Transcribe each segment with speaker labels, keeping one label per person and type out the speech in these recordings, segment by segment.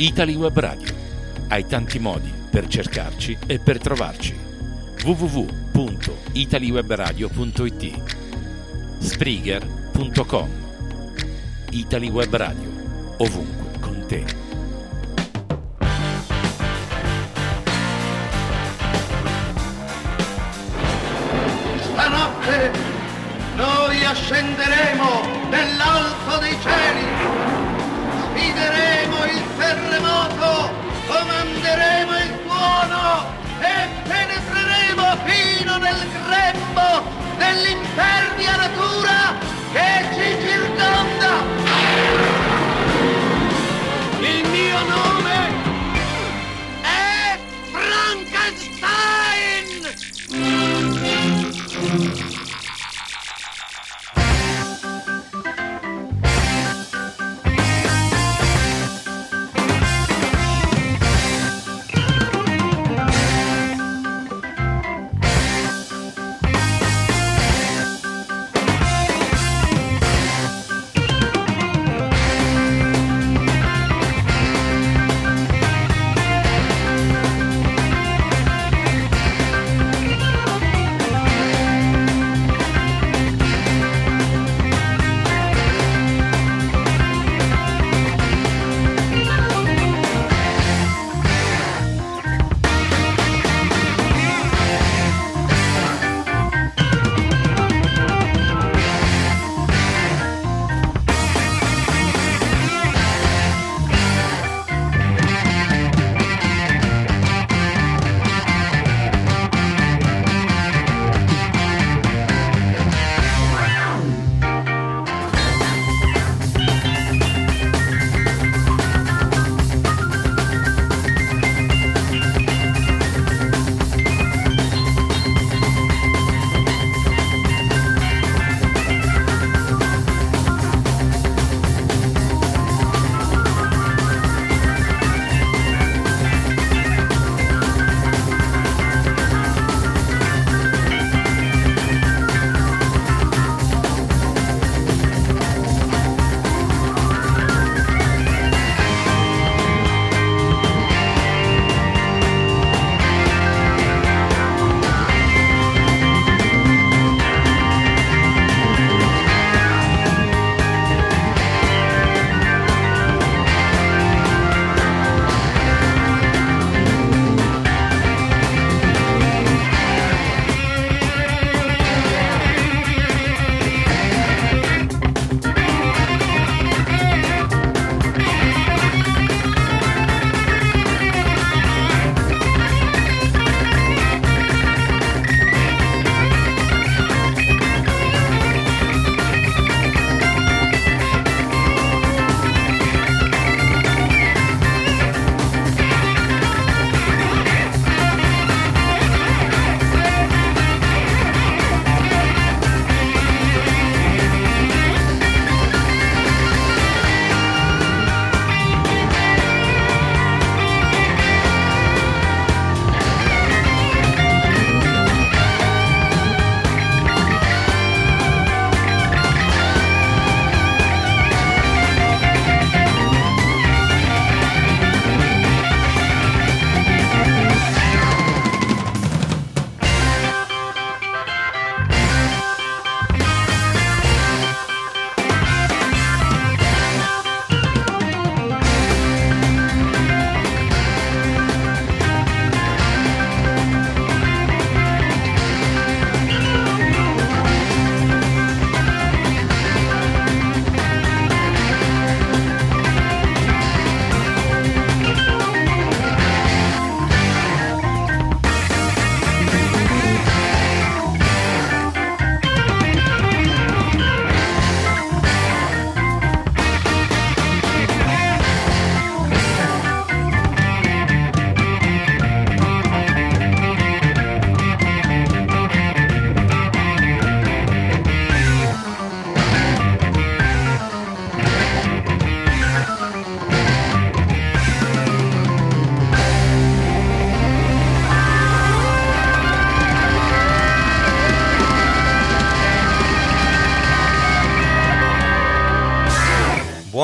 Speaker 1: Italy Web Radio. Hai tanti modi per cercarci e per trovarci. www.italywebradio.it Spreaker.com Italy Web Radio. Ovunque con te.
Speaker 2: Hey!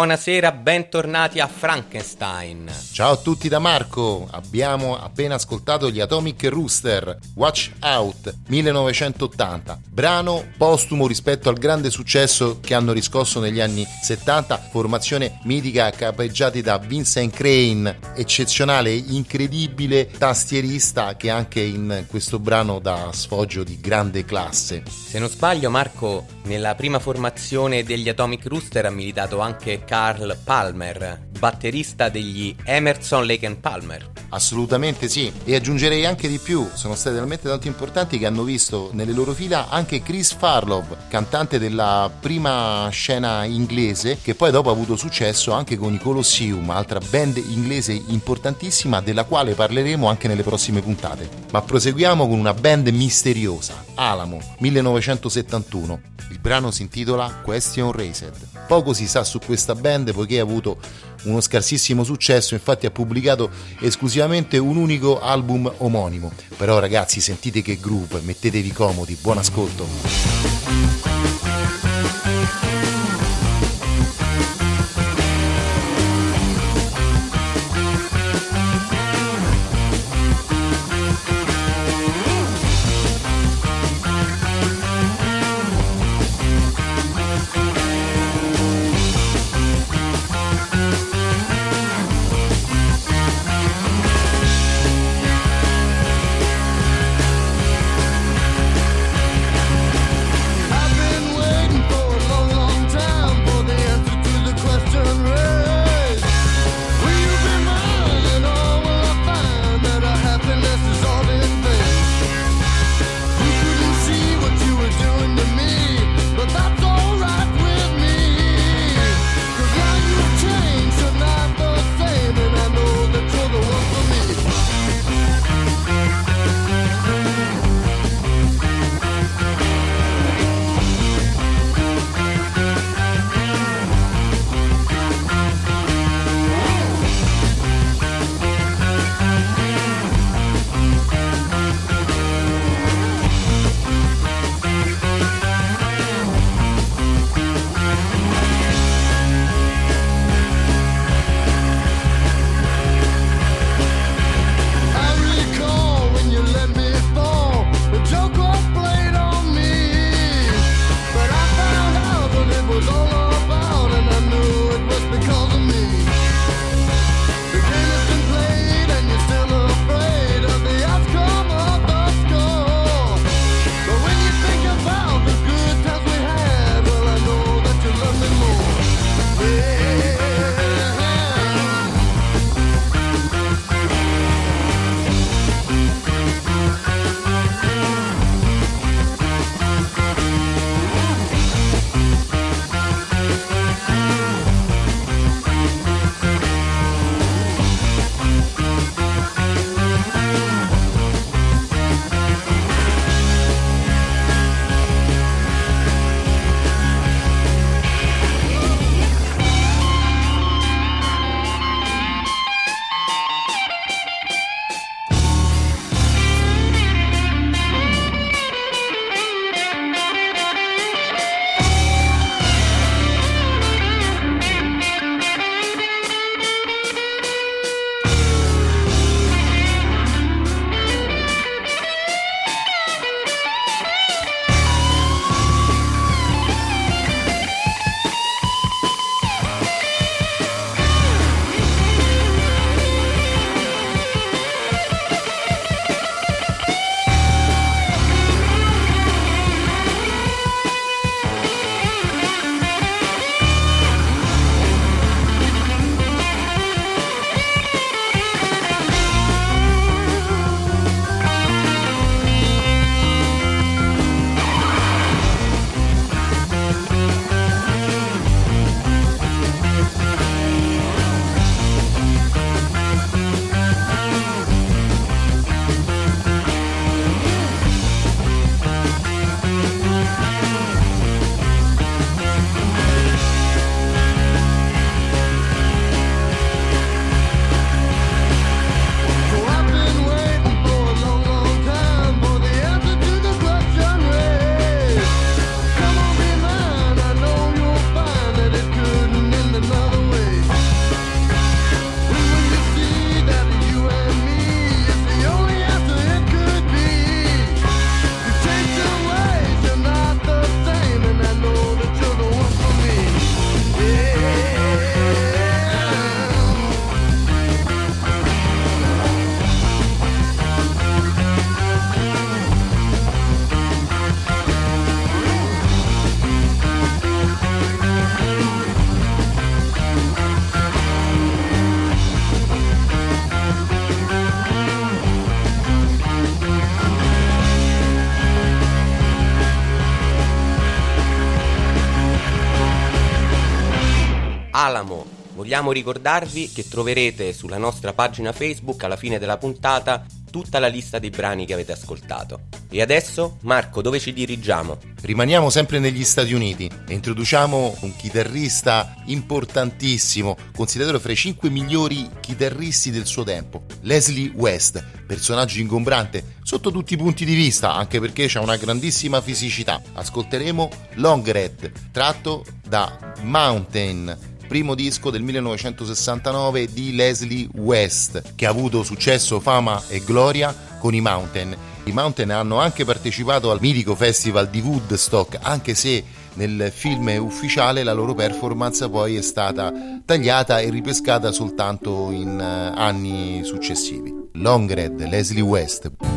Speaker 3: Buonasera, bentornati a Frankenstein.
Speaker 4: Ciao a tutti da Marco, abbiamo appena ascoltato gli Atomic Rooster, Watch Out 1980, brano postumo rispetto al grande successo che hanno riscosso negli anni 70, formazione mitica capeggiati da Vincent Crane, eccezionale, incredibile tastierista che anche in questo brano dà sfoggio di grande classe.
Speaker 3: Se non sbaglio Marco, nella prima formazione degli Atomic Rooster ha militato anche Carl Palmer, batterista degli Emerson Lake and Palmer.
Speaker 4: Assolutamente sì, e aggiungerei anche di più, sono stati talmente tanto importanti che hanno visto nelle loro fila anche Chris Farlov, cantante della prima scena inglese, che poi dopo ha avuto successo anche con i Colosseum, altra band inglese importantissima della quale parleremo anche nelle prossime puntate. Ma proseguiamo con una band misteriosa, Alamo, 1971. Il brano si intitola Question Raised. Poco si sa su questa band poiché ha avuto uno scarsissimo successo, infatti ha pubblicato esclusivamente un unico album omonimo. Però ragazzi sentite che groove, mettetevi comodi, buon ascolto.
Speaker 3: Vogliamo ricordarvi che troverete sulla nostra pagina Facebook alla fine della puntata tutta la lista dei brani che avete ascoltato. E adesso, Marco, dove ci dirigiamo?
Speaker 4: Rimaniamo sempre negli Stati Uniti e introduciamo un chitarrista importantissimo, considerato fra i 5 migliori chitarristi del suo tempo, Leslie West, personaggio ingombrante sotto tutti i punti di vista, anche perché ha una grandissima fisicità. Ascolteremo Long Red, tratto da Mountain primo disco del 1969 di Leslie West, che ha avuto successo, fama e gloria con i Mountain. I Mountain hanno anche partecipato al mitico festival di Woodstock, anche se nel film ufficiale la loro performance poi è stata tagliata e ripescata soltanto in eh, anni successivi. Longred, Leslie West.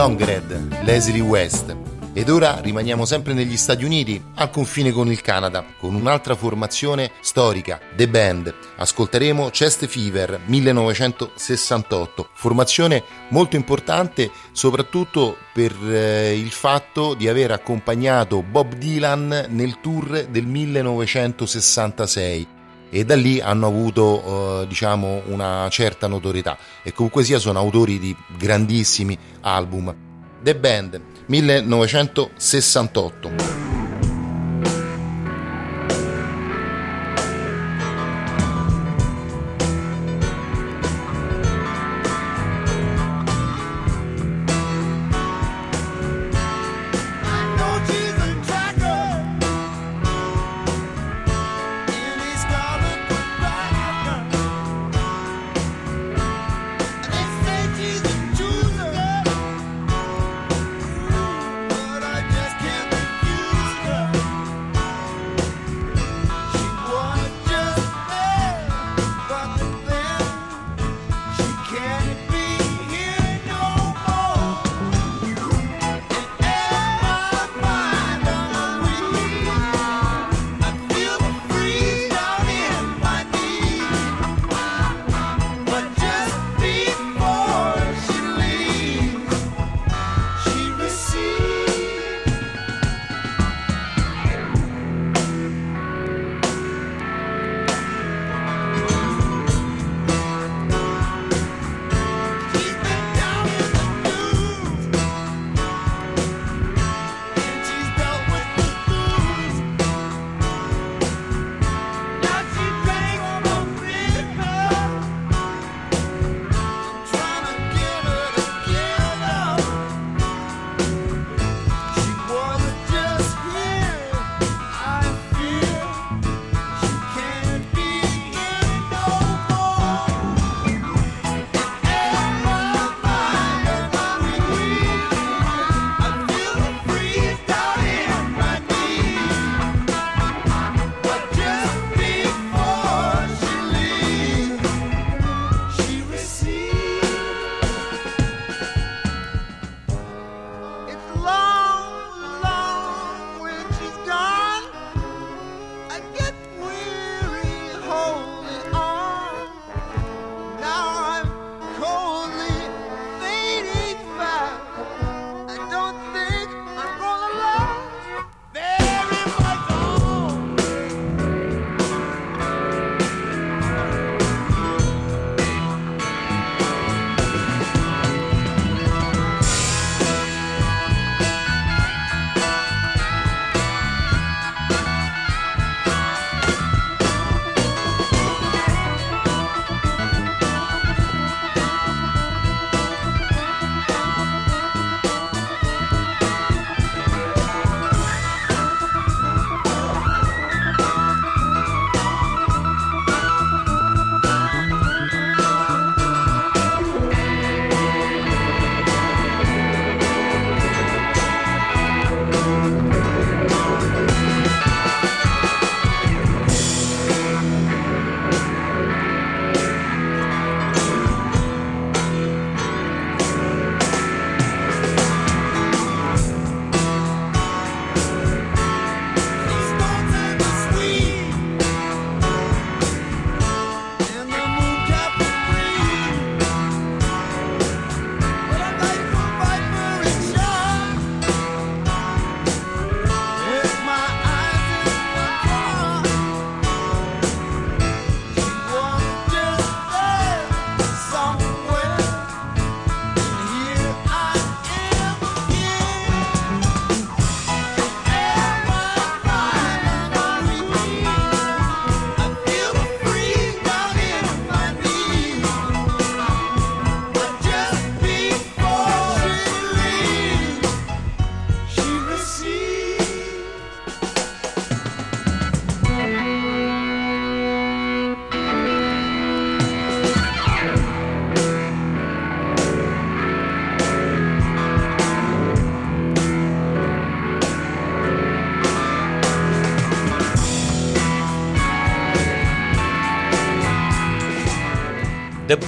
Speaker 4: Longred, Leslie West. Ed ora rimaniamo sempre negli Stati Uniti, al confine con il Canada, con un'altra formazione storica, The Band. Ascolteremo Chest Fever 1968, formazione molto importante soprattutto per eh, il fatto di aver accompagnato Bob Dylan nel tour del 1966 e da lì hanno avuto eh, diciamo una certa notorietà e comunque sia sono autori di grandissimi album. The Band 1968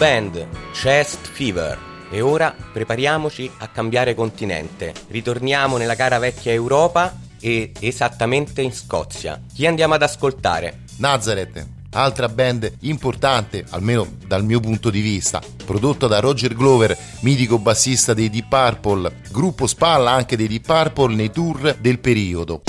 Speaker 3: Band, Chest Fever. E ora prepariamoci a cambiare continente. Ritorniamo nella cara vecchia Europa e esattamente in Scozia. Chi andiamo ad ascoltare?
Speaker 4: Nazareth, altra band importante, almeno dal mio punto di vista, prodotta da Roger Glover, mitico bassista dei Deep Purple, gruppo spalla anche dei Deep Purple nei tour del periodo.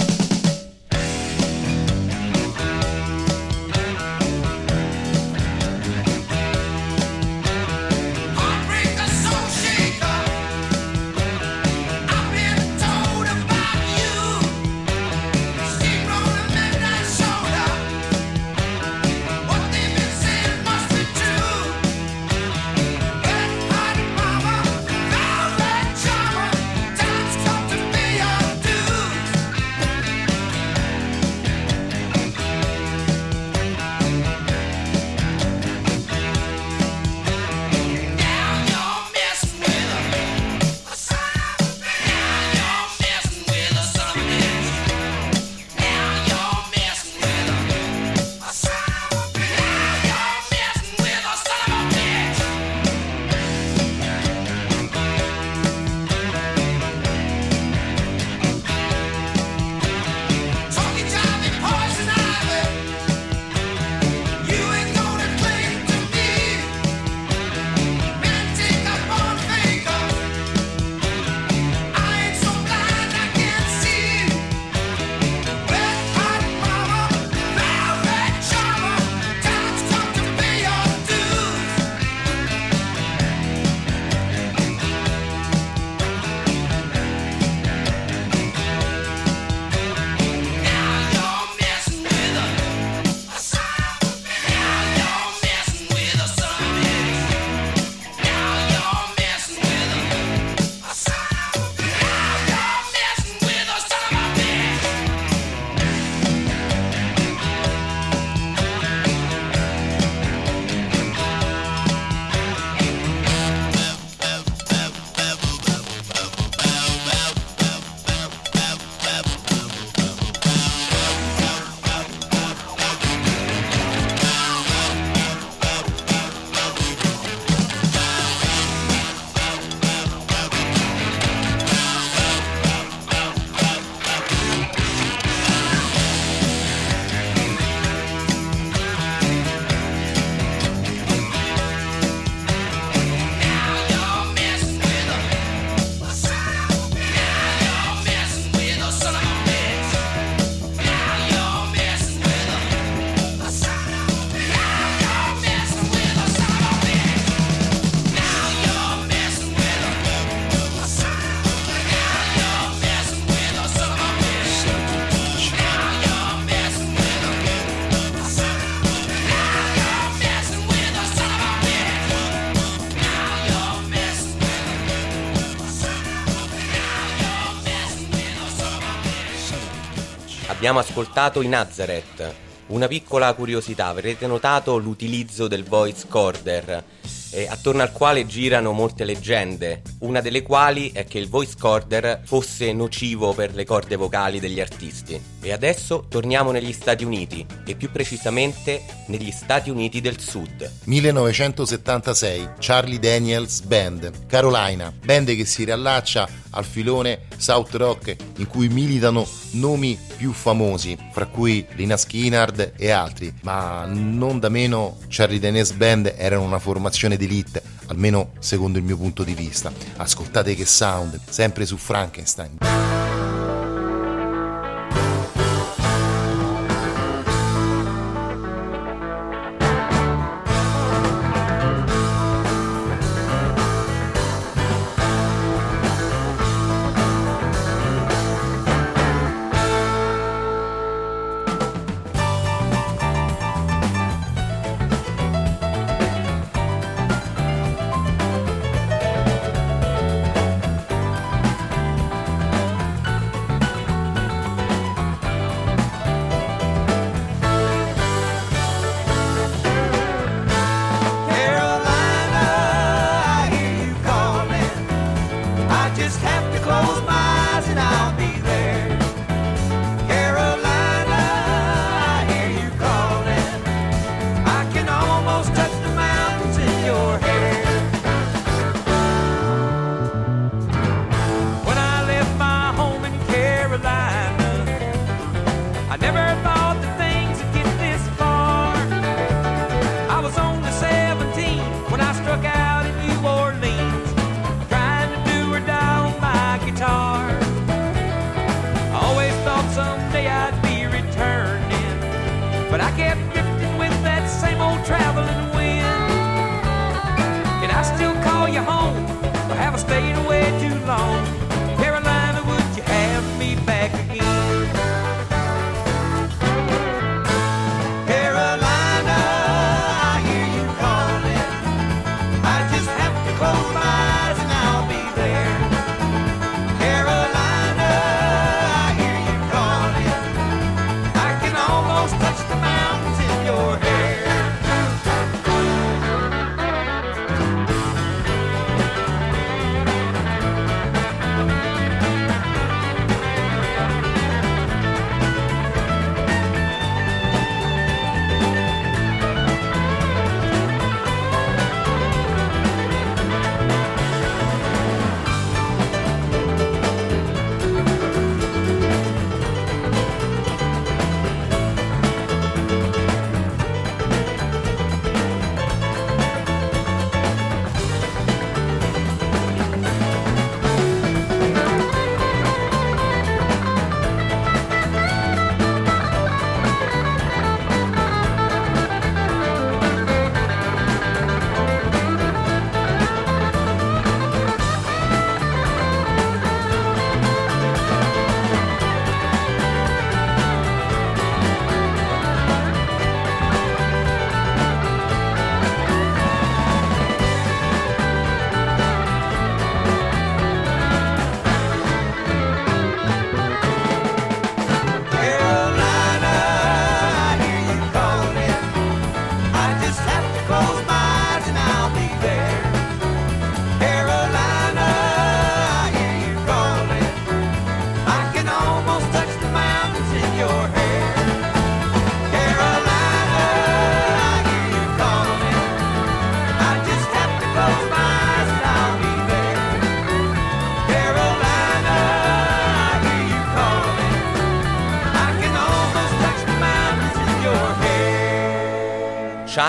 Speaker 3: Abbiamo ascoltato i Nazareth. Una piccola curiosità, avrete notato l'utilizzo del voice corder, eh, attorno al quale girano molte leggende, una delle quali è che il voice corder fosse nocivo per le corde vocali degli artisti. E adesso torniamo negli Stati Uniti, e più precisamente negli Stati Uniti del Sud.
Speaker 4: 1976, Charlie Daniels Band, Carolina, band che si riallaccia al filone South Rock in cui militano nomi più famosi, fra cui Lina Skinnard e altri, ma non da meno Charlie Daniels Band erano una formazione d'elite, almeno secondo il mio punto di vista. Ascoltate che sound, sempre su Frankenstein.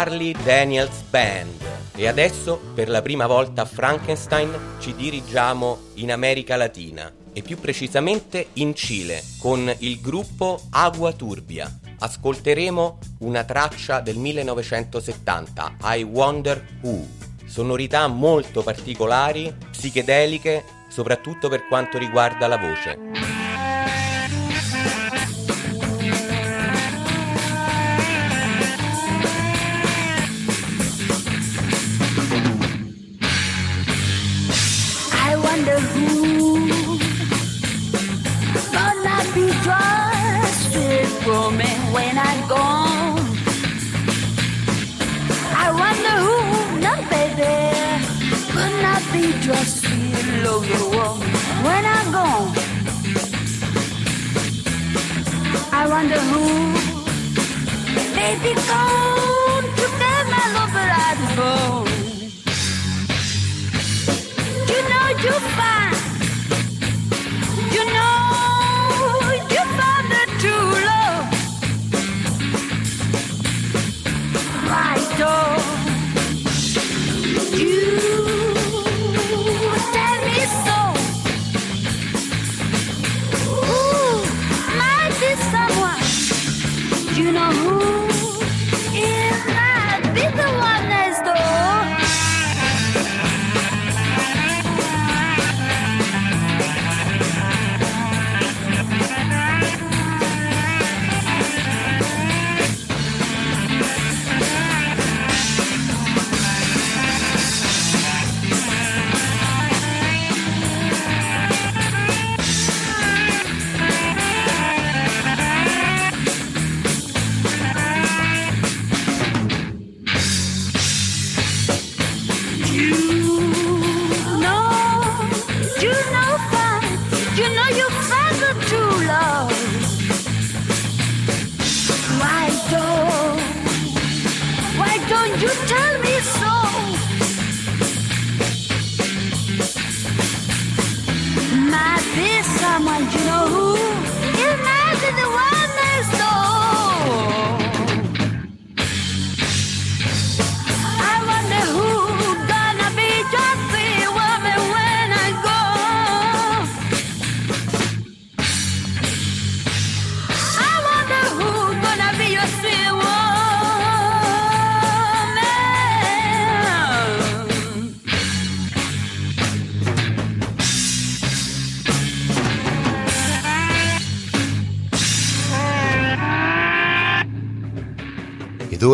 Speaker 3: Charlie Daniels Band. E adesso, per la prima volta a Frankenstein, ci dirigiamo in America Latina e più precisamente in Cile con il gruppo Agua Turbia. Ascolteremo una traccia del 1970, I Wonder Who. Sonorità molto particolari, psichedeliche, soprattutto per quanto riguarda la voce.
Speaker 5: Wonder who be gone to get my love, but I'd. You know you find, you know you found the true love. Right door. you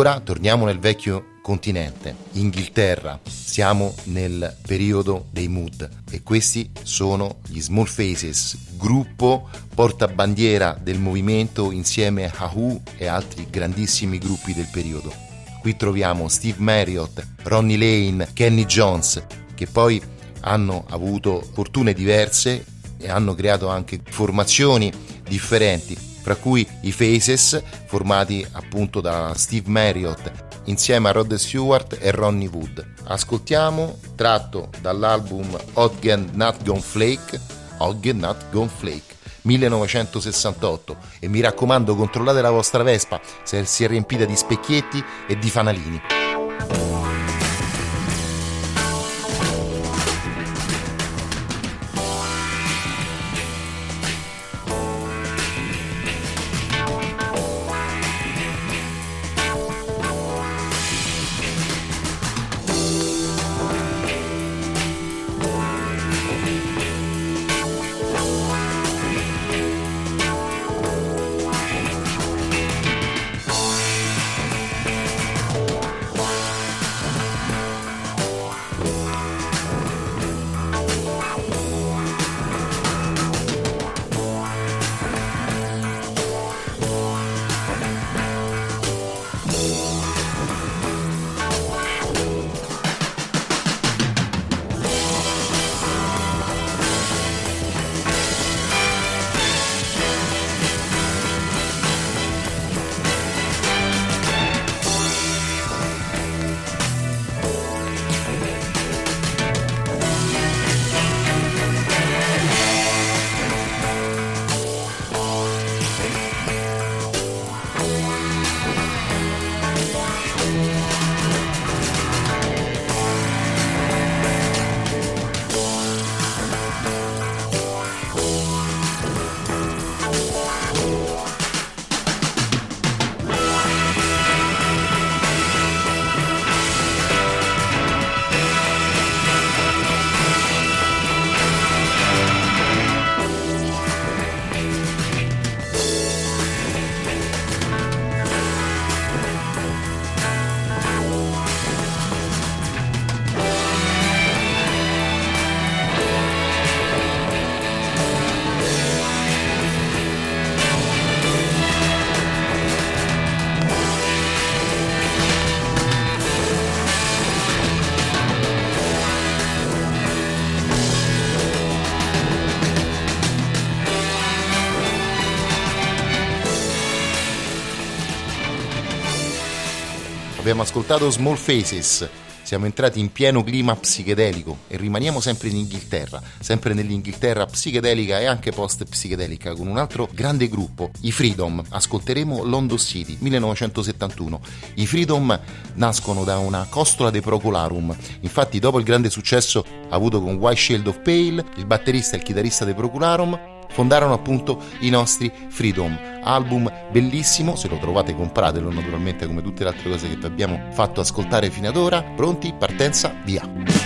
Speaker 4: ora torniamo nel vecchio continente, Inghilterra. Siamo nel periodo dei mood e questi sono gli Small Faces, gruppo portabandiera del movimento insieme a Who e altri grandissimi gruppi del periodo. Qui troviamo Steve Marriott, Ronnie Lane, Kenny Jones, che poi hanno avuto fortune diverse e hanno creato anche formazioni differenti fra cui i Faces, formati appunto da Steve Marriott insieme a Rod Stewart e Ronnie Wood. Ascoltiamo, tratto dall'album Ogden Not Gone Flake, Ogden Not Gone Flake. 1968 e mi raccomando controllate la vostra Vespa se si è riempita di specchietti e di fanalini. abbiamo ascoltato Small Faces. Siamo entrati in pieno clima psichedelico e rimaniamo sempre in Inghilterra, sempre nell'Inghilterra psichedelica e anche post-psichedelica con un altro grande gruppo, i Freedom. Ascolteremo London City 1971. I Freedom nascono da una costola de Procolarum. Infatti, dopo il grande successo avuto con White Shield of Pale, il batterista e il chitarrista de Procolarum fondarono appunto i nostri Freedom, album bellissimo, se lo trovate compratelo naturalmente come tutte le altre cose che vi abbiamo fatto ascoltare fino ad ora. Pronti? Partenza, via!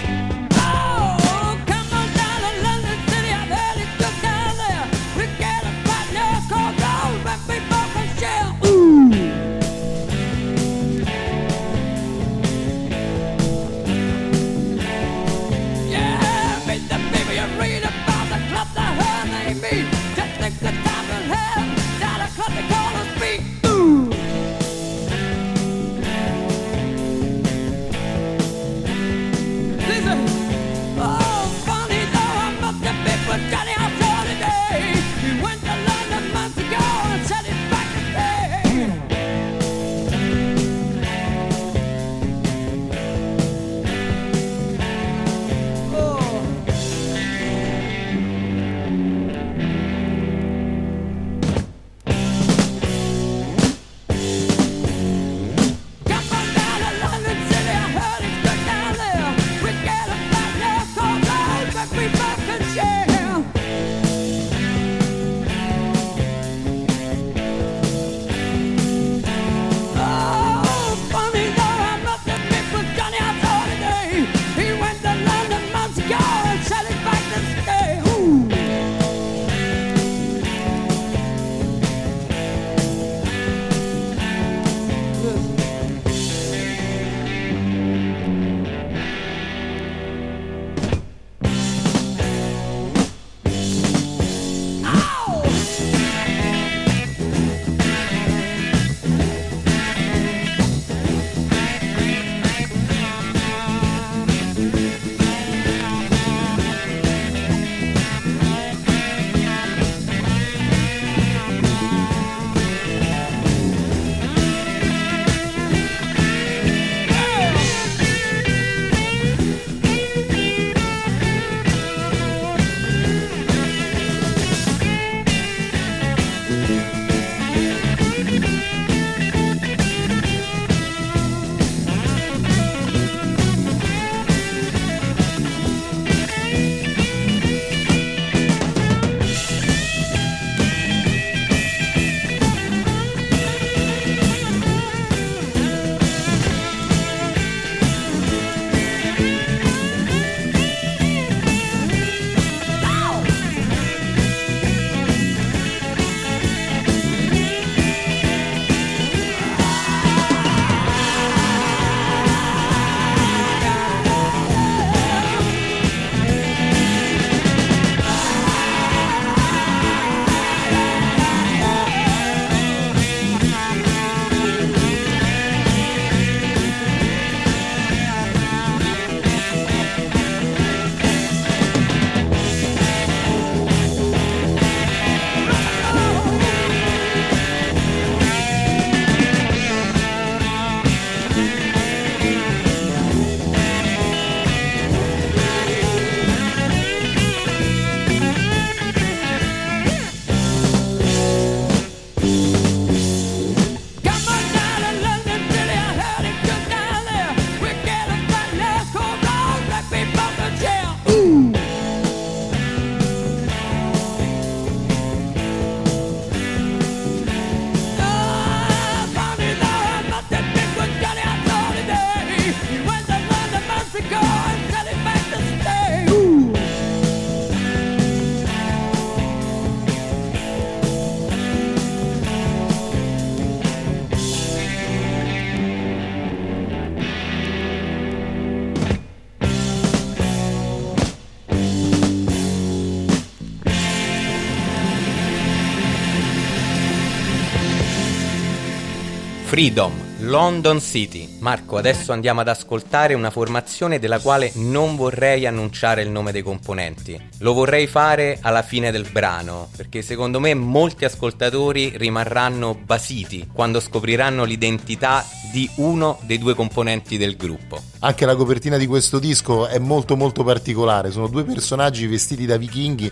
Speaker 3: Freedom,
Speaker 6: London City. Marco, adesso andiamo ad ascoltare una formazione della quale non vorrei annunciare il nome dei componenti. Lo vorrei fare alla fine del brano, perché secondo me molti ascoltatori rimarranno basiti quando scopriranno l'identità di uno dei due componenti del gruppo.
Speaker 4: Anche la copertina di questo disco è molto molto particolare, sono due personaggi vestiti da vichinghi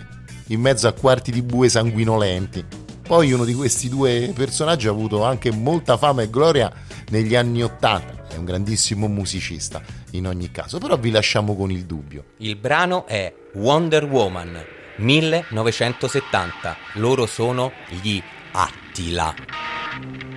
Speaker 4: in mezzo a quarti di bue sanguinolenti poi uno di questi due personaggi ha avuto anche molta fama e gloria negli anni Ottanta, è un grandissimo musicista in ogni caso, però vi lasciamo con il dubbio.
Speaker 6: Il brano è Wonder Woman 1970. Loro sono gli Attila.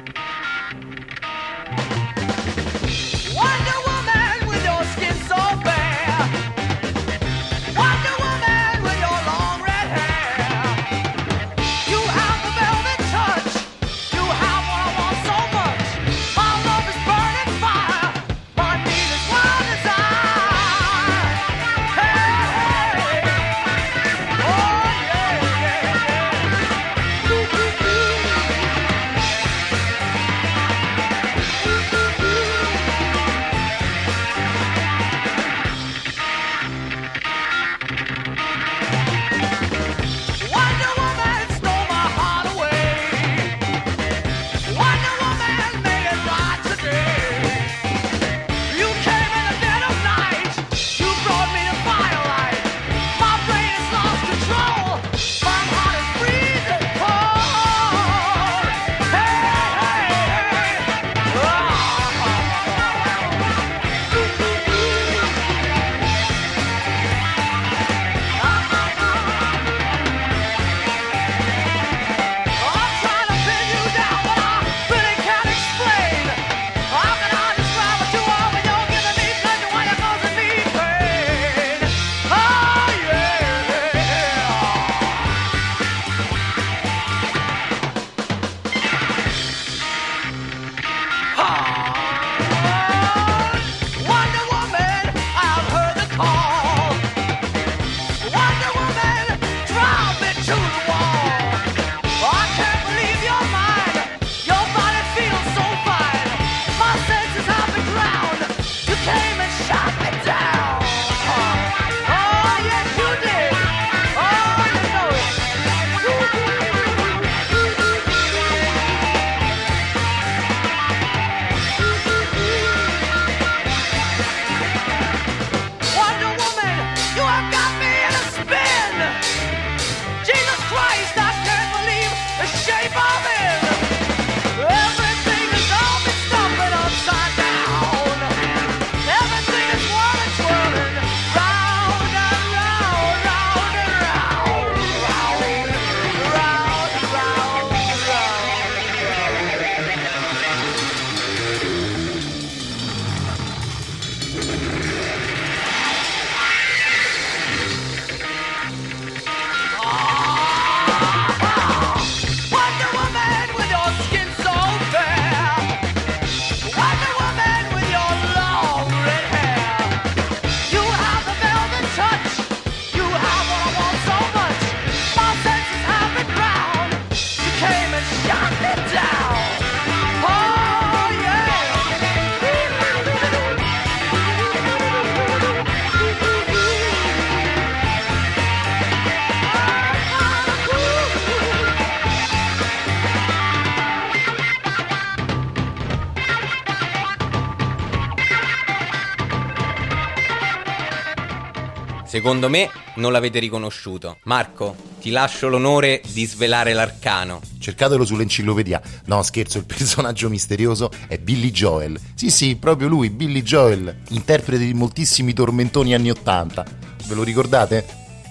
Speaker 6: Secondo me non l'avete riconosciuto. Marco, ti lascio l'onore di svelare l'arcano.
Speaker 4: Cercatelo sull'enciclopedia. No, scherzo, il personaggio misterioso è Billy Joel. Sì, sì, proprio lui, Billy Joel, interprete di moltissimi tormentoni anni Ottanta. Ve lo ricordate?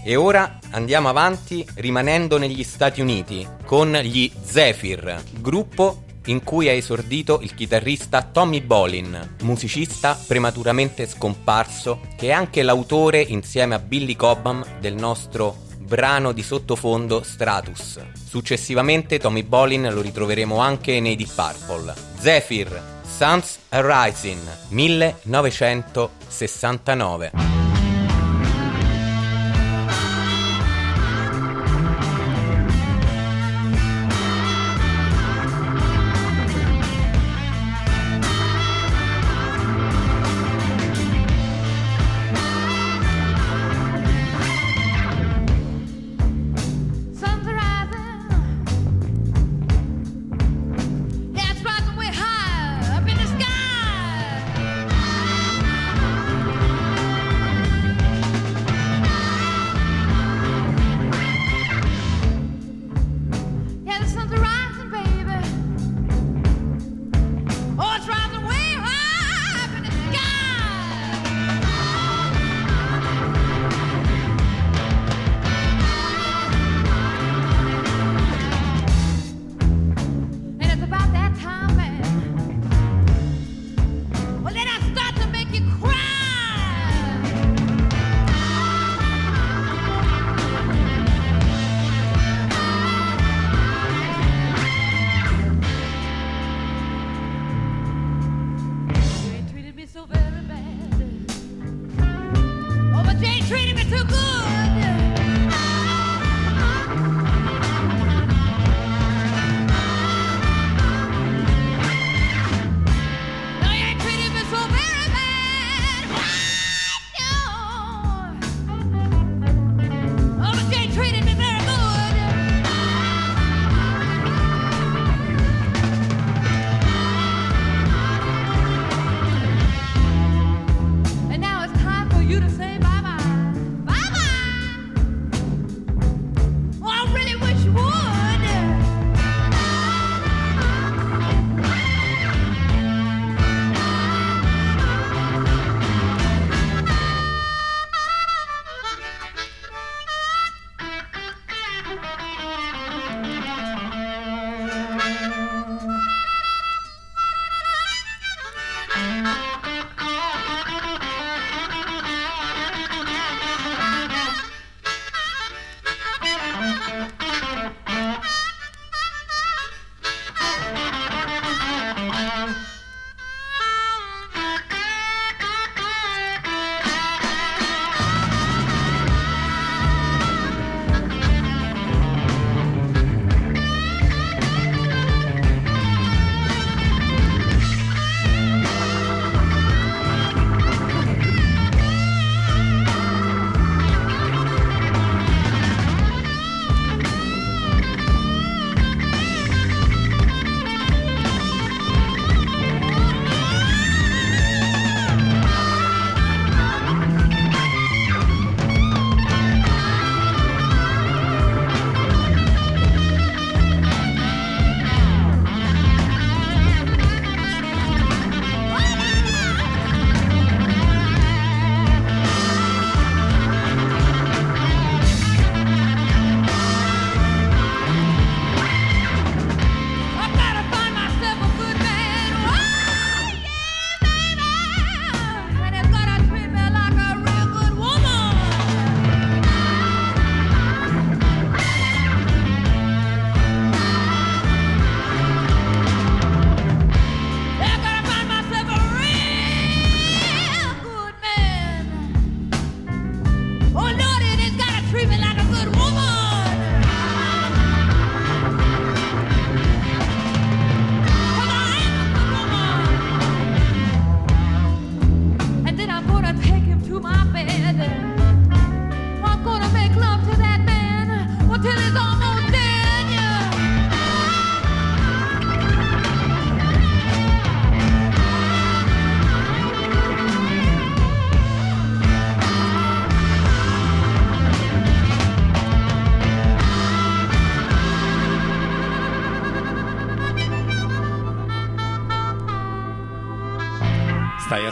Speaker 6: E ora andiamo avanti rimanendo negli Stati Uniti con gli Zephyr, gruppo in cui ha esordito il chitarrista Tommy Bolin, musicista prematuramente scomparso, che è anche l'autore insieme a Billy Cobham del nostro brano di sottofondo Stratus. Successivamente Tommy Bolin lo ritroveremo anche nei Deep Purple. Zephyr, Suns Arising, 1969.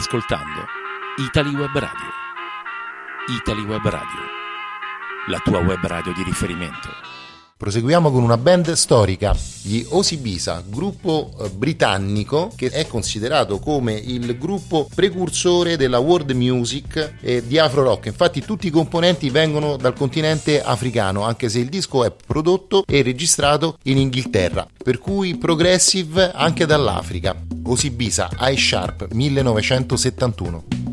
Speaker 1: Ascoltando Italy Web Radio. Italy Web Radio, la tua web radio di riferimento.
Speaker 4: Proseguiamo con una band storica, gli Osibisa, gruppo eh, britannico che è considerato come il gruppo precursore della world music e di afro rock. Infatti tutti i componenti vengono dal continente africano, anche se il disco è prodotto e registrato in Inghilterra, per cui progressive anche dall'Africa. Osibisa, Eye Sharp 1971.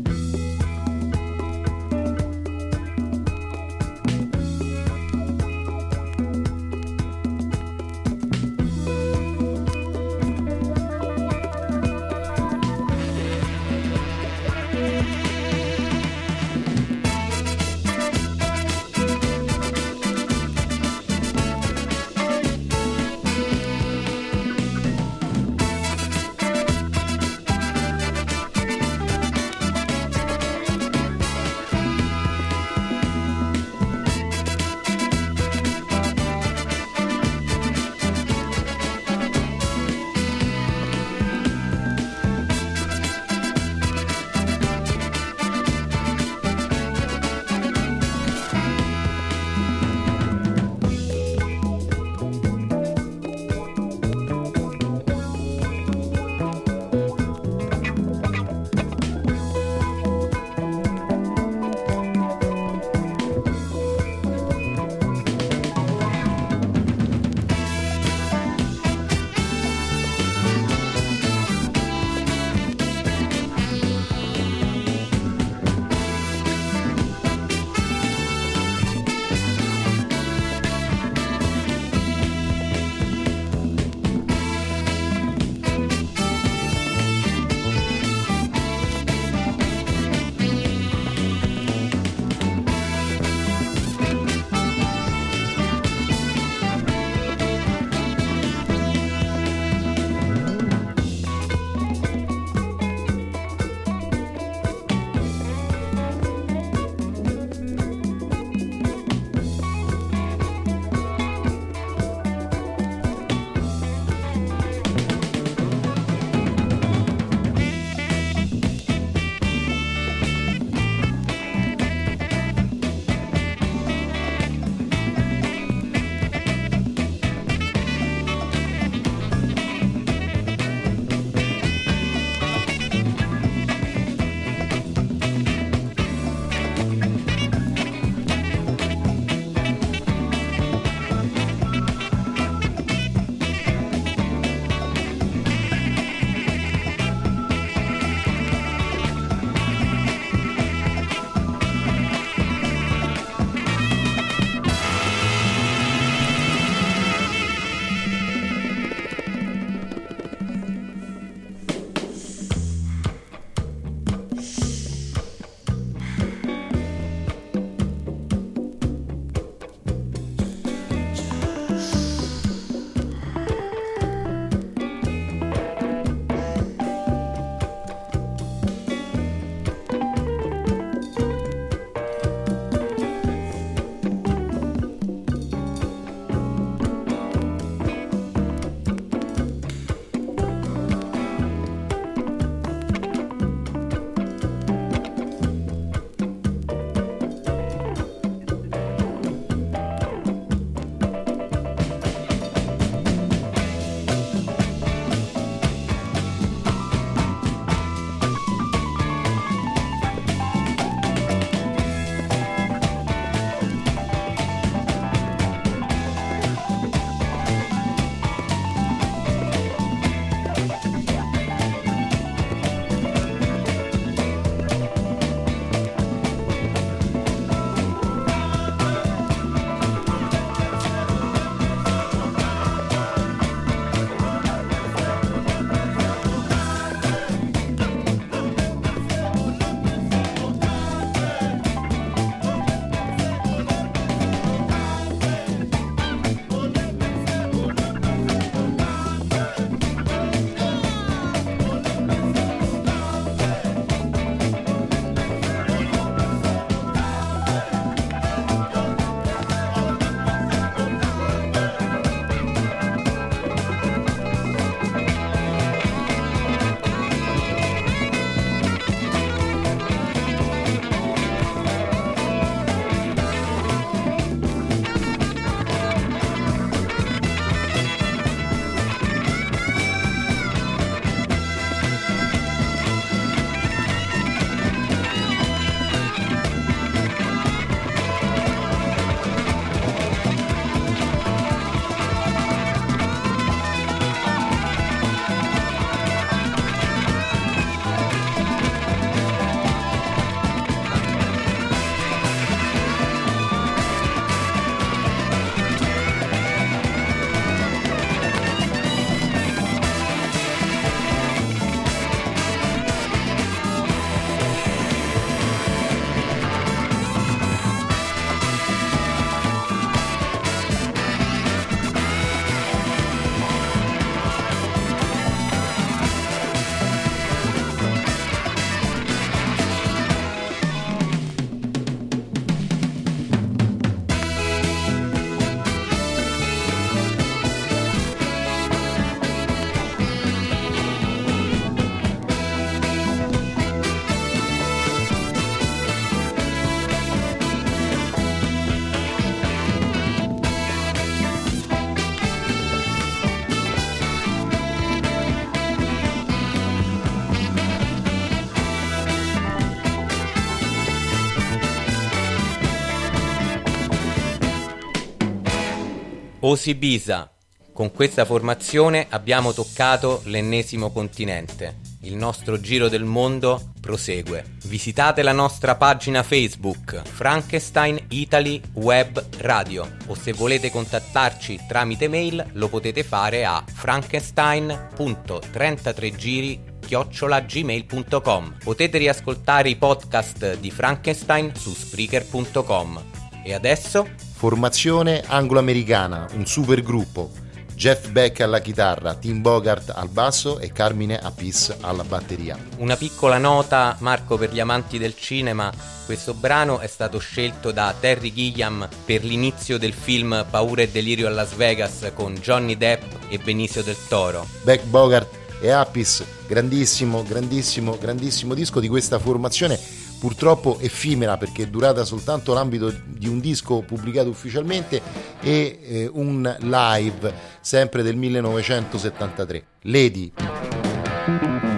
Speaker 3: Osibisa. Con questa formazione abbiamo toccato l'ennesimo continente. Il nostro giro del mondo prosegue. Visitate la nostra pagina Facebook Frankenstein Italy Web Radio o se volete contattarci tramite mail lo potete fare a frankenstein.33giri chiocciolagmail.com Potete riascoltare i podcast di Frankenstein su Spreaker.com E adesso
Speaker 4: Formazione anglo-americana, un super gruppo. Jeff Beck alla chitarra, Tim Bogart al basso e Carmine Apis alla batteria.
Speaker 3: Una piccola nota, Marco, per gli amanti del cinema. Questo brano è stato scelto da Terry Gilliam per l'inizio del film Paura e delirio a Las Vegas con Johnny Depp e Benicio del Toro.
Speaker 4: Beck Bogart e Apis, grandissimo, grandissimo, grandissimo disco di questa formazione, purtroppo effimera perché è durata soltanto l'ambito di un disco pubblicato ufficialmente e eh, un live sempre del 1973. Lady.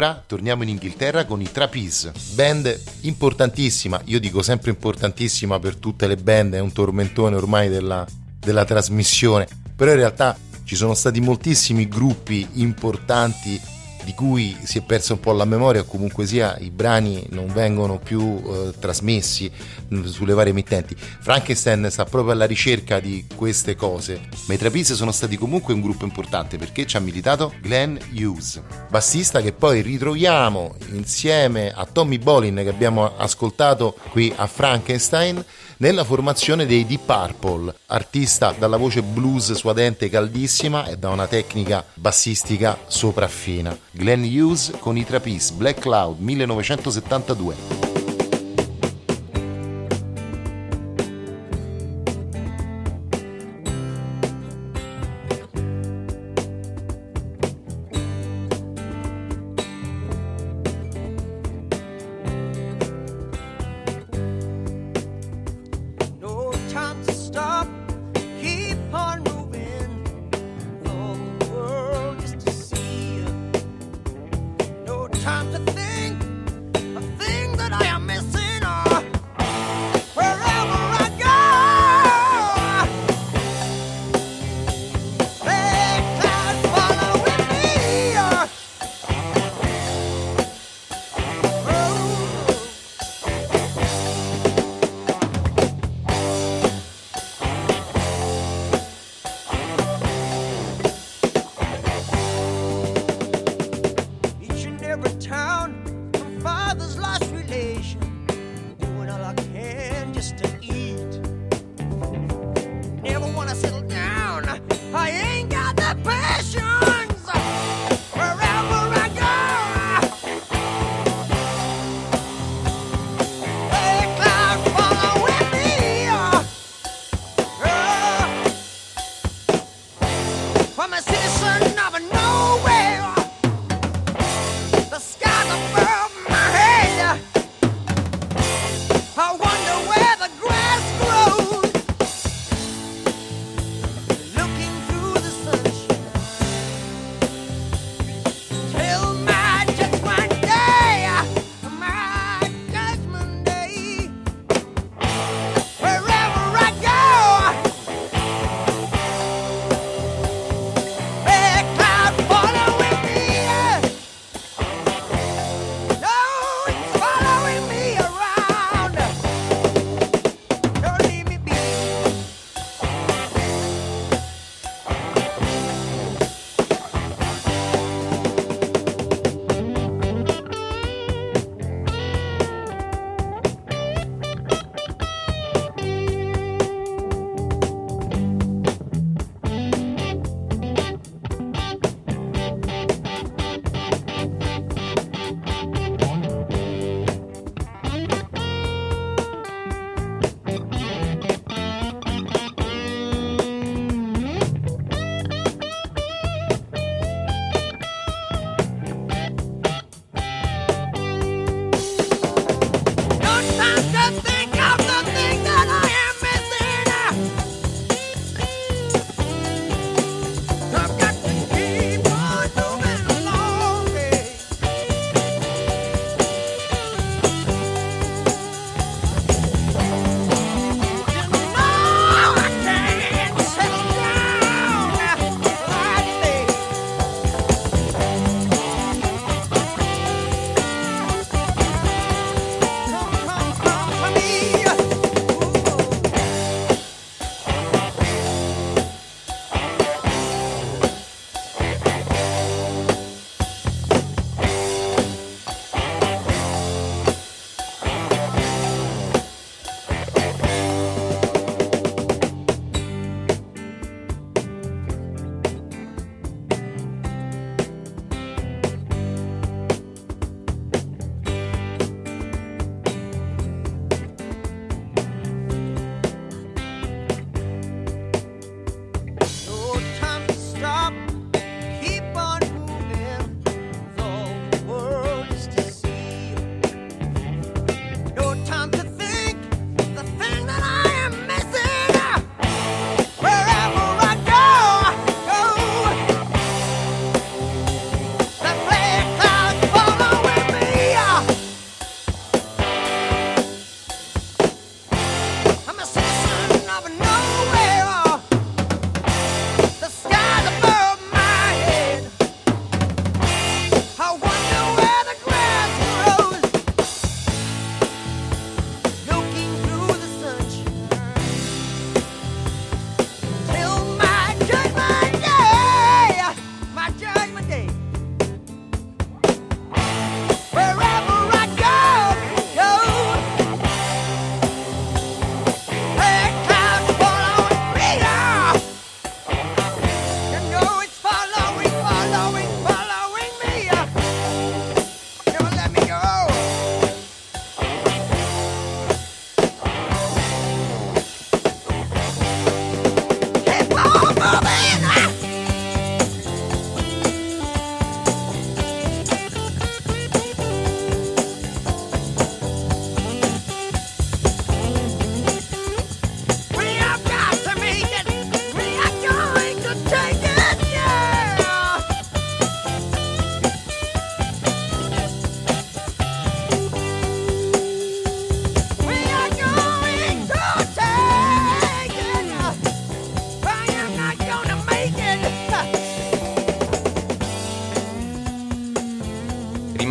Speaker 4: Ora torniamo in Inghilterra con i Trapeze, band importantissima, io dico sempre importantissima per tutte le band, è un tormentone ormai della, della trasmissione, però in realtà ci sono stati moltissimi gruppi importanti di cui si è persa un po' la memoria o comunque sia i brani non vengono più eh, trasmessi mh, sulle varie emittenti. Frankenstein sta proprio alla ricerca di queste cose, ma i Trapeze sono stati comunque un gruppo importante perché ci ha militato Glenn Hughes, bassista che poi ritroviamo insieme a Tommy Bolin che abbiamo ascoltato qui a Frankenstein nella formazione dei Deep Purple, artista dalla voce blues suadente caldissima e da una tecnica bassistica sopraffina. Glenn Hughes con i Trapeze Black Cloud 1972.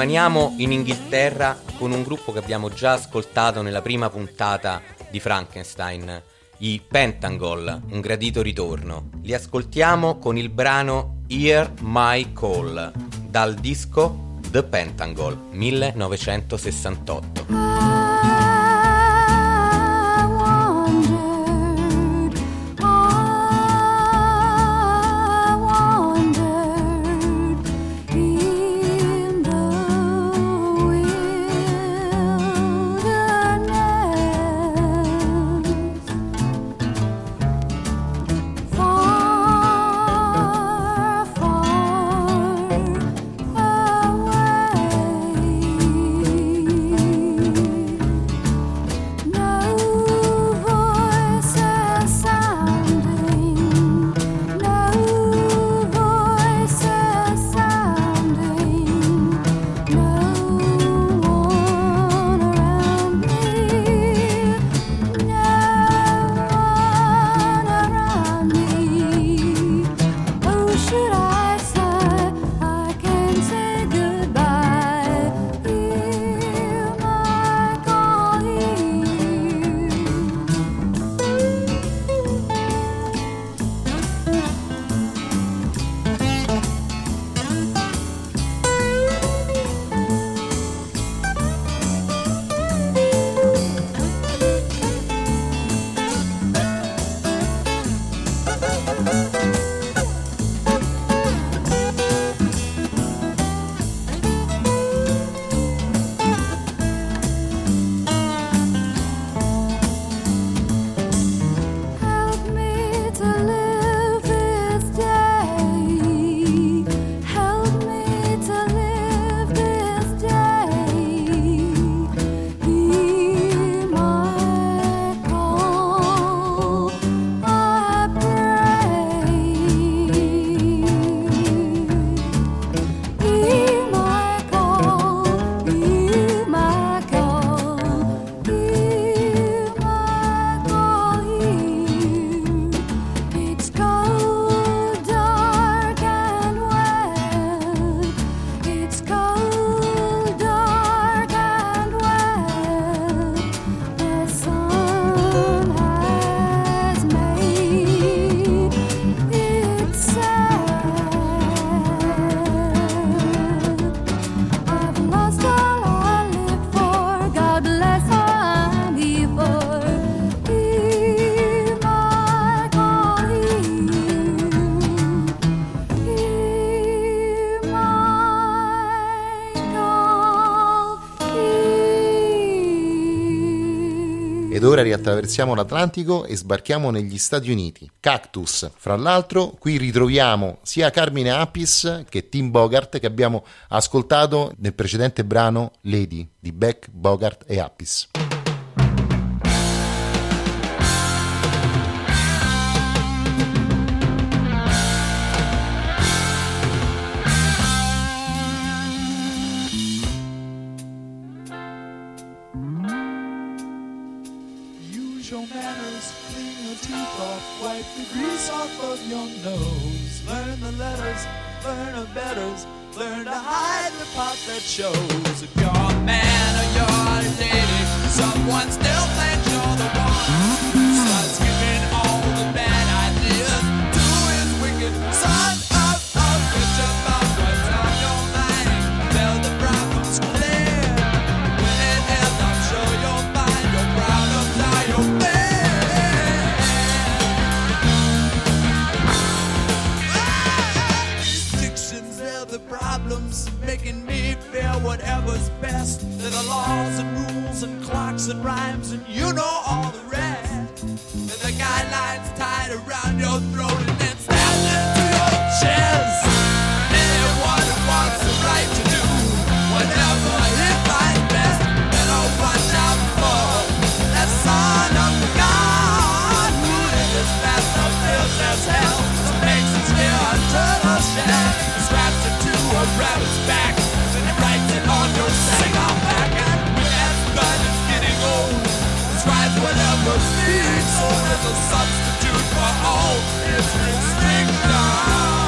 Speaker 5: Rimaniamo in Inghilterra con un gruppo che abbiamo già ascoltato nella prima puntata di Frankenstein, i Pentangol, un gradito ritorno. Li ascoltiamo con il brano Hear My Call dal disco The Pentangol 1968.
Speaker 4: Ora riattraversiamo l'Atlantico e sbarchiamo negli Stati Uniti. Cactus, fra l'altro, qui ritroviamo sia Carmine Apis che Tim Bogart che abbiamo ascoltato nel precedente brano Lady di Beck, Bogart e Apis.
Speaker 7: learn of betters, learn to hide the part that shows. If you're a man or you're a lady, someone's still. rest. There are laws and rules and clocks and rhymes, and you know all the rest. There are guidelines tied around your throat. is a substitute for all its extinct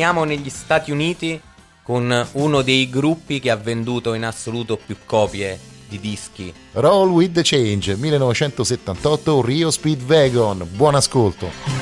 Speaker 3: rimaniamo negli Stati Uniti con uno dei gruppi che ha venduto in assoluto più copie di dischi.
Speaker 4: Roll with the Change 1978 Rio Speed Wagon. Buon ascolto.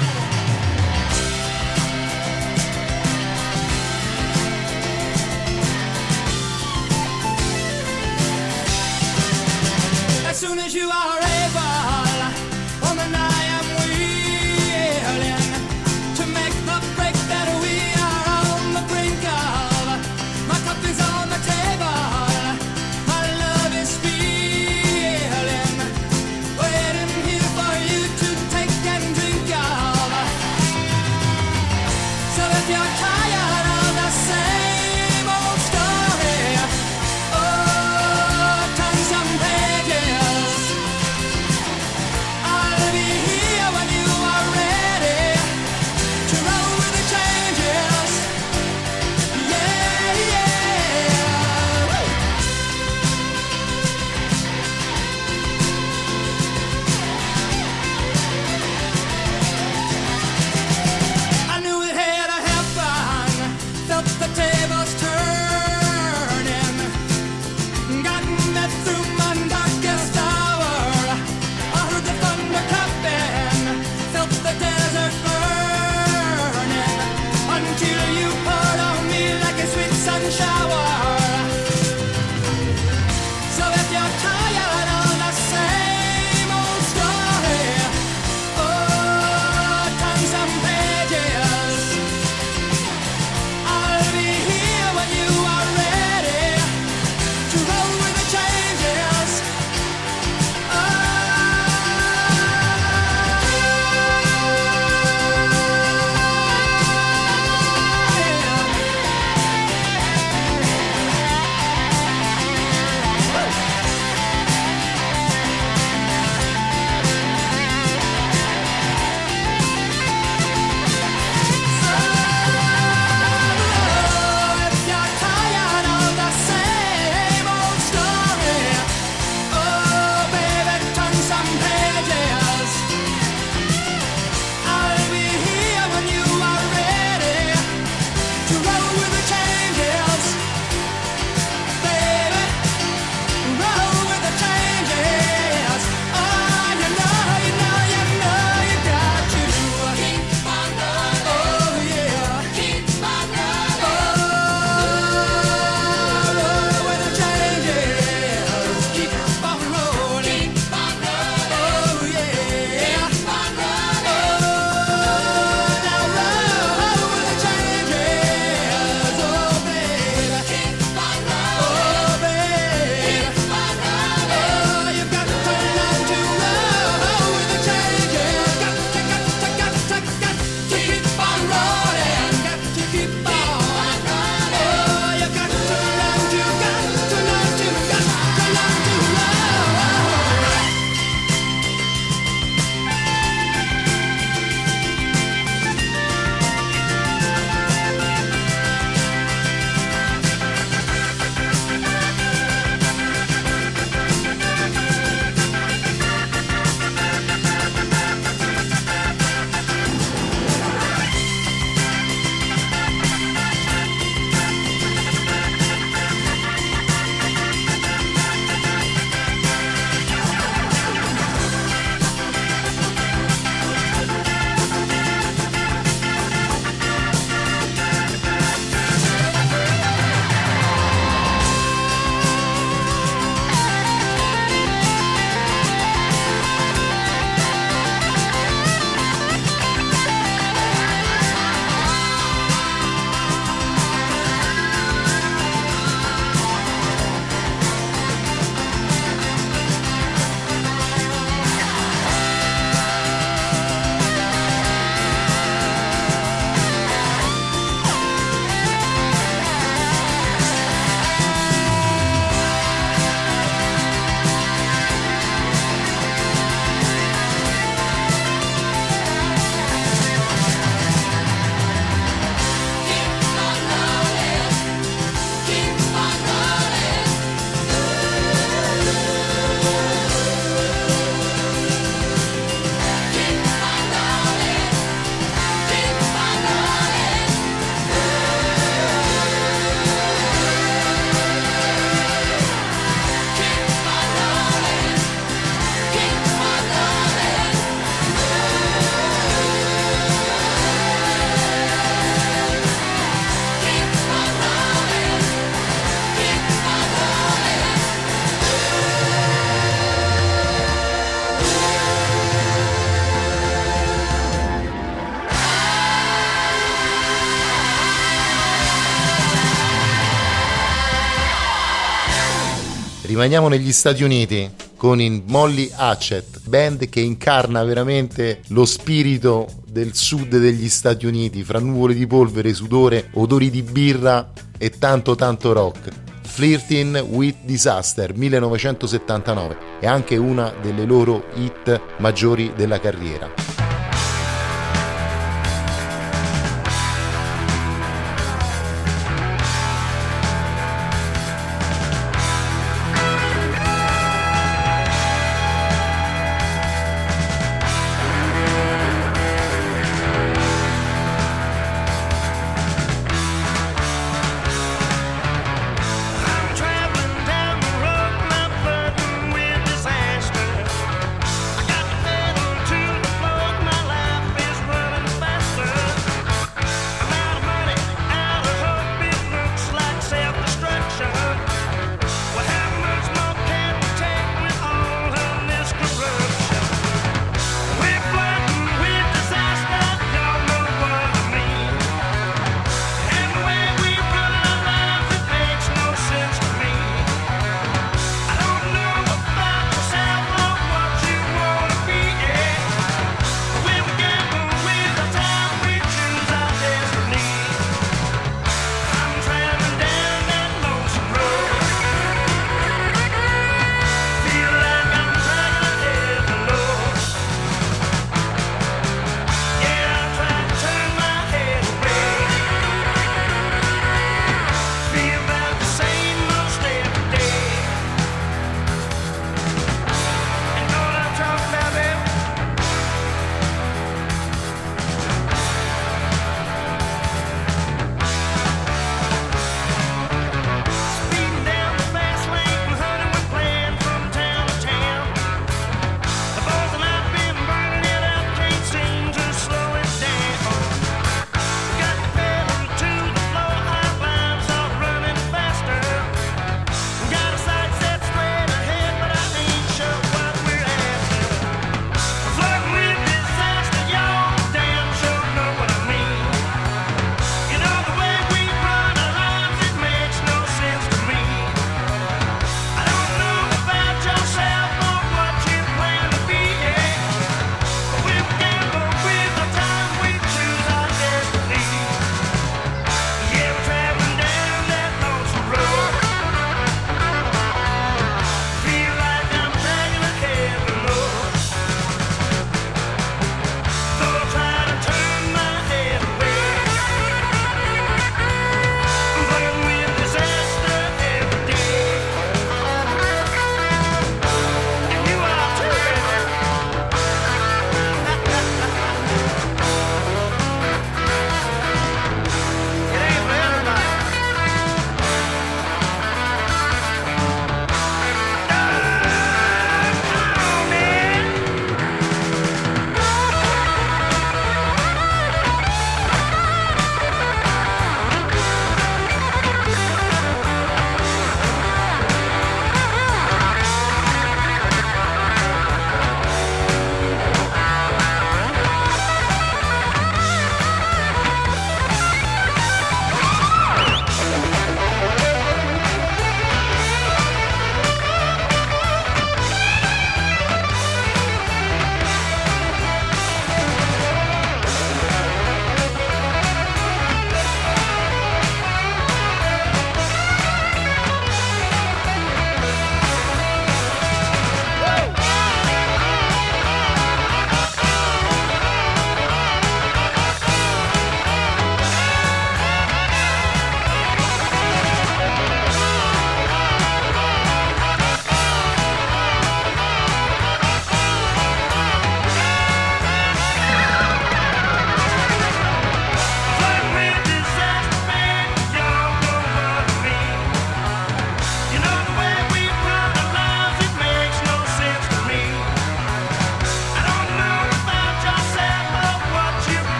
Speaker 4: Rimaniamo negli Stati Uniti con i Molly Hatchet, band che incarna veramente lo spirito del sud degli Stati Uniti, fra nuvole di polvere, sudore, odori di birra e tanto tanto rock. Flirting with Disaster 1979 è anche una delle loro hit maggiori della carriera.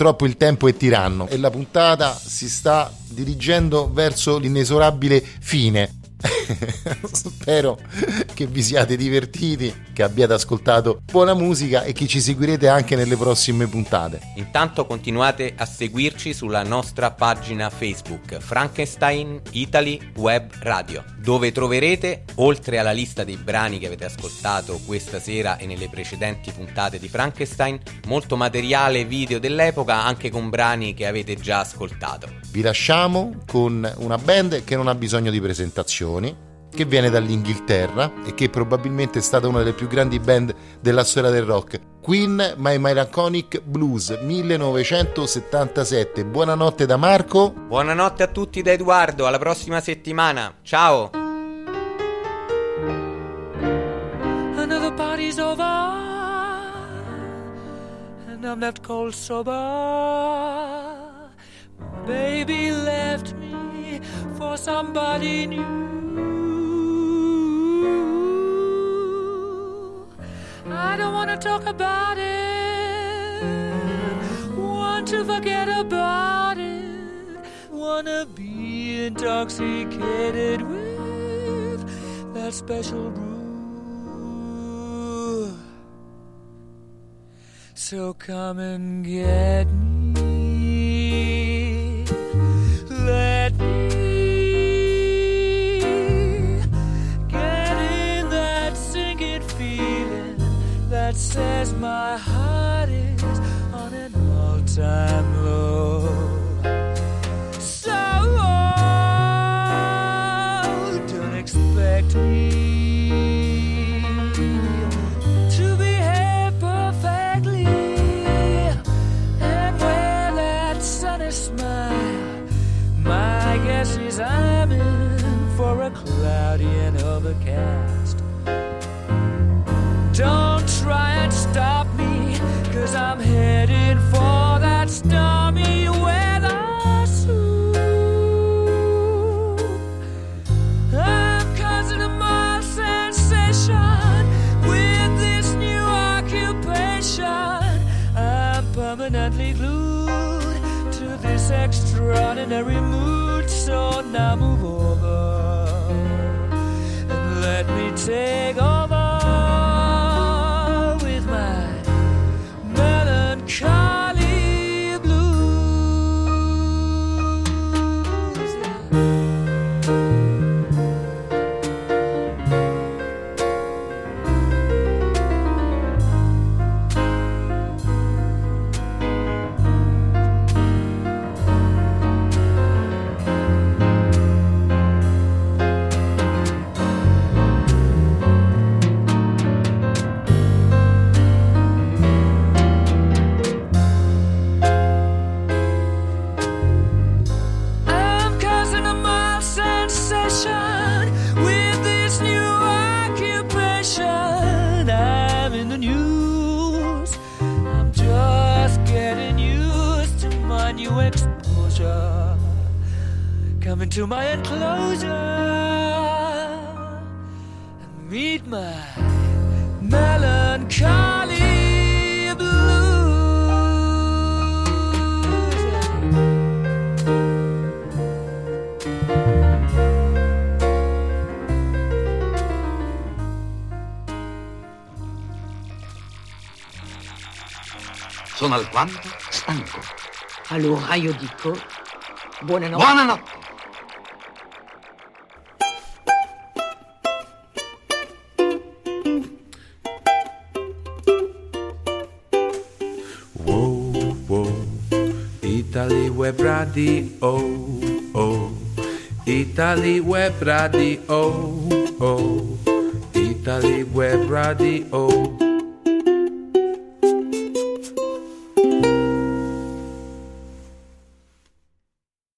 Speaker 4: Purtroppo il tempo è tiranno e la puntata si sta dirigendo verso l'inesorabile fine. Spero che vi siate divertiti, che abbiate ascoltato buona musica e che ci seguirete anche nelle prossime puntate.
Speaker 3: Intanto continuate a seguirci sulla nostra pagina Facebook Frankenstein Italy Web Radio, dove troverete, oltre alla lista dei brani che avete ascoltato questa sera e nelle precedenti puntate di Frankenstein, molto materiale video dell'epoca anche con brani che avete già ascoltato.
Speaker 4: Vi lasciamo con una band che non ha bisogno di presentazioni, che viene dall'Inghilterra e che probabilmente è stata una delle più grandi band della storia del rock. Queen My Melancholic Blues 1977. Buonanotte da Marco.
Speaker 3: Buonanotte a tutti da Edoardo, alla prossima settimana. Ciao!
Speaker 8: Another party's over, and I'm left cold sober. Baby left me for somebody new. I don't wanna talk about it, want to forget about it, wanna be intoxicated with that special brew. So come and get me. Let me that says my heart is on an all time low. So now move over and let me take Coming to my enclosure and meet my melancholy blues.
Speaker 2: Sono alquanto stanco.
Speaker 6: Allora io dico buonanotte.
Speaker 2: Buonanotte.
Speaker 7: Web Radio, oh, Italy Web Radio, oh, Italy Web Radio,